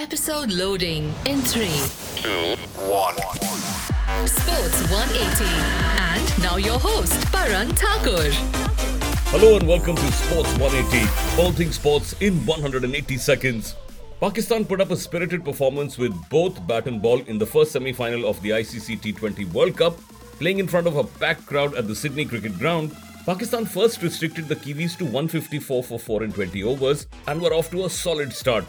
Episode loading in 3, two, one. Sports 180. And now your host, Paran Thakur. Hello and welcome to Sports 180, all things sports in 180 seconds. Pakistan put up a spirited performance with both bat and ball in the first semi-final of the ICC T20 World Cup, playing in front of a packed crowd at the Sydney Cricket Ground. Pakistan first restricted the Kiwis to 154 for 4 and 20 overs and were off to a solid start.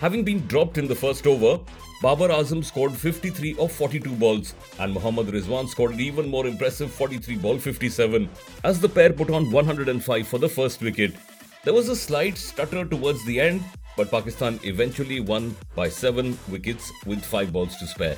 Having been dropped in the first over, Babar Azam scored 53 of 42 balls, and Mohammad Rizwan scored an even more impressive 43 ball 57 as the pair put on 105 for the first wicket. There was a slight stutter towards the end, but Pakistan eventually won by 7 wickets with 5 balls to spare.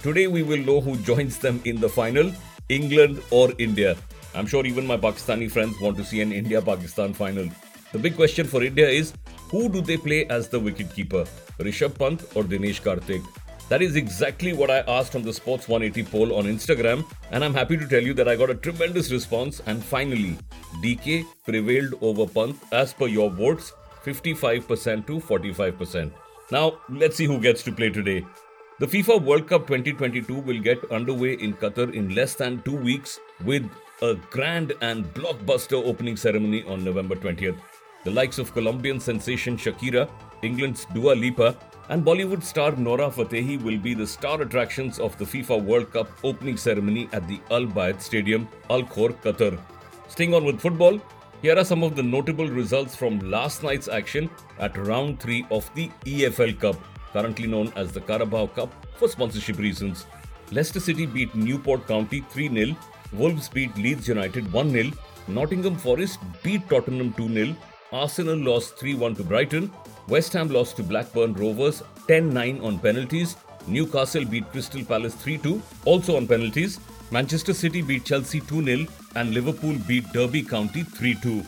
Today we will know who joins them in the final England or India. I'm sure even my Pakistani friends want to see an India Pakistan final. The big question for India is who do they play as the wicketkeeper, Rishabh Pant or Dinesh Karthik? That is exactly what I asked on the Sports 180 poll on Instagram, and I'm happy to tell you that I got a tremendous response. And finally, DK prevailed over Pant as per your votes 55% to 45%. Now, let's see who gets to play today. The FIFA World Cup 2022 will get underway in Qatar in less than two weeks with a grand and blockbuster opening ceremony on November 20th. The likes of Colombian sensation Shakira, England's Dua Lipa, and Bollywood star Nora Fatehi will be the star attractions of the FIFA World Cup opening ceremony at the Al Bayt Stadium, Al Khor, Qatar. Staying on with football, here are some of the notable results from last night's action at round 3 of the EFL Cup, currently known as the Carabao Cup for sponsorship reasons. Leicester City beat Newport County 3 0, Wolves beat Leeds United 1 0, Nottingham Forest beat Tottenham 2 0, Arsenal lost 3 1 to Brighton, West Ham lost to Blackburn Rovers 10 9 on penalties, Newcastle beat Crystal Palace 3 2, also on penalties, Manchester City beat Chelsea 2 0, and Liverpool beat Derby County 3 2.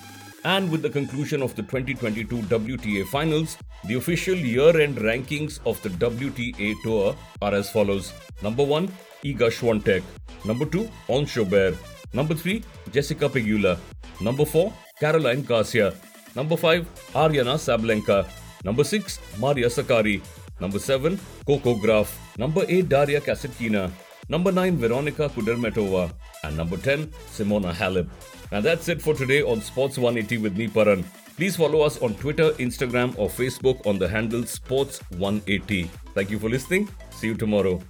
And with the conclusion of the 2022 WTA finals, the official year end rankings of the WTA Tour are as follows Number 1, Iga Swiatek. Number 2, Ons Jabeur. Number 3, Jessica Pegula. Number 4, Caroline Garcia. Number 5, Aryna Sabalenka. Number 6, Maria Sakkari. Number 7, Coco Gauff. Number 8, Daria Kasatkina. Number 9, Veronika Kudermetova. And number 10, Simona Halep. And that's it for today on Sports 180 with me, Paran. Please follow us on Twitter, Instagram, or Facebook on the handle Sports180. Thank you for listening. See you tomorrow.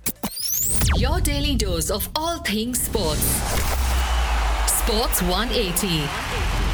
Your daily dose of all things sports. Sports 180.